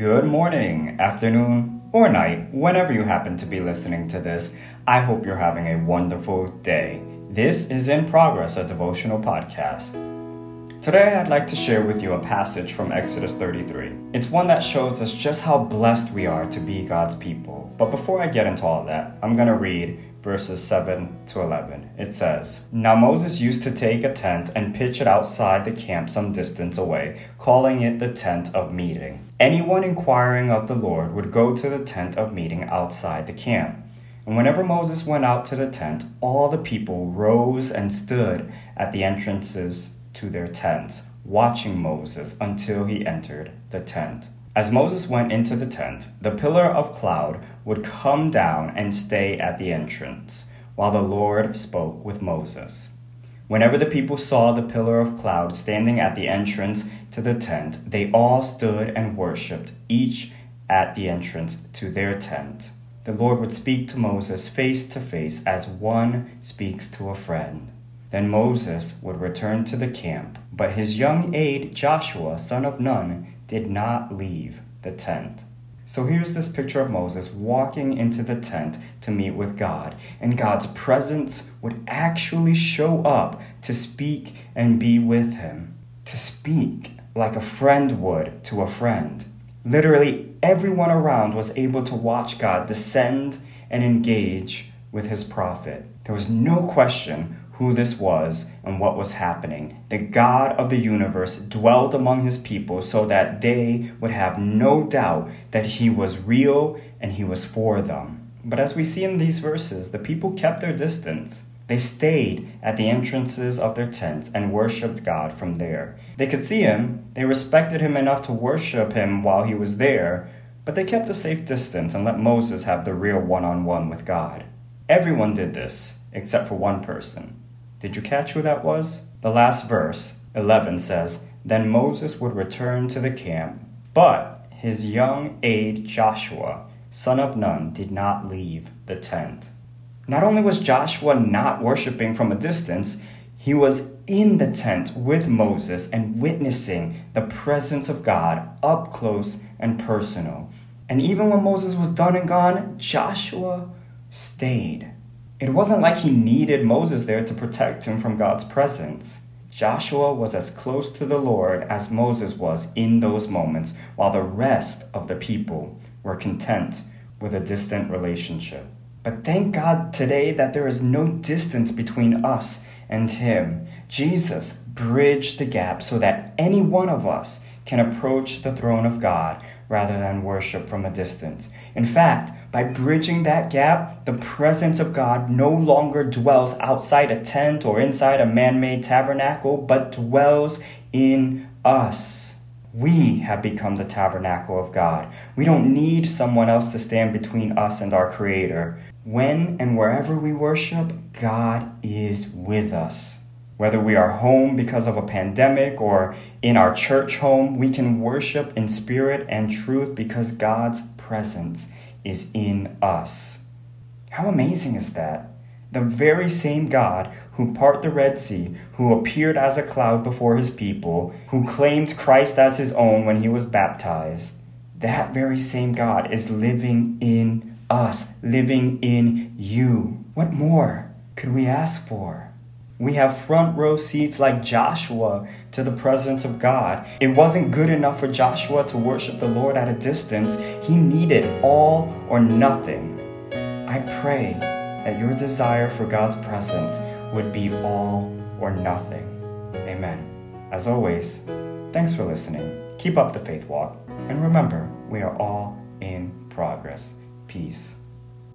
Good morning, afternoon, or night, whenever you happen to be listening to this. I hope you're having a wonderful day. This is In Progress, a devotional podcast. Today, I'd like to share with you a passage from Exodus 33. It's one that shows us just how blessed we are to be God's people. But before I get into all that, I'm going to read verses 7 to 11. It says, Now Moses used to take a tent and pitch it outside the camp some distance away, calling it the tent of meeting. Anyone inquiring of the Lord would go to the tent of meeting outside the camp. And whenever Moses went out to the tent, all the people rose and stood at the entrances to their tents, watching Moses until he entered the tent. As Moses went into the tent, the pillar of cloud would come down and stay at the entrance, while the Lord spoke with Moses. Whenever the people saw the pillar of cloud standing at the entrance to the tent, they all stood and worshipped, each at the entrance to their tent. The Lord would speak to Moses face to face as one speaks to a friend. Then Moses would return to the camp, but his young aide Joshua, son of Nun, did not leave the tent. So here's this picture of Moses walking into the tent to meet with God, and God's presence would actually show up to speak and be with him, to speak like a friend would to a friend. Literally, everyone around was able to watch God descend and engage with his prophet. There was no question who this was and what was happening. The God of the universe dwelled among his people so that they would have no doubt that he was real and he was for them. But as we see in these verses, the people kept their distance. They stayed at the entrances of their tents and worshiped God from there. They could see him, they respected him enough to worship him while he was there, but they kept a safe distance and let Moses have the real one on one with God. Everyone did this, except for one person. Did you catch who that was? The last verse, 11, says, Then Moses would return to the camp, but his young aide Joshua, son of Nun, did not leave the tent. Not only was Joshua not worshiping from a distance, he was in the tent with Moses and witnessing the presence of God up close and personal. And even when Moses was done and gone, Joshua stayed. It wasn't like he needed Moses there to protect him from God's presence. Joshua was as close to the Lord as Moses was in those moments, while the rest of the people were content with a distant relationship. But thank God today that there is no distance between us and Him. Jesus bridged the gap so that any one of us can approach the throne of God rather than worship from a distance. In fact, by bridging that gap, the presence of God no longer dwells outside a tent or inside a man made tabernacle, but dwells in us. We have become the tabernacle of God. We don't need someone else to stand between us and our Creator. When and wherever we worship, God is with us. Whether we are home because of a pandemic or in our church home, we can worship in spirit and truth because God's presence is in us. How amazing is that? The very same God who parted the Red Sea, who appeared as a cloud before his people, who claimed Christ as his own when he was baptized, that very same God is living in us, living in you. What more could we ask for? We have front row seats like Joshua to the presence of God. It wasn't good enough for Joshua to worship the Lord at a distance, he needed all or nothing. I pray that your desire for God's presence would be all or nothing. Amen. As always, thanks for listening. Keep up the faith walk, and remember, we are all in progress. Peace.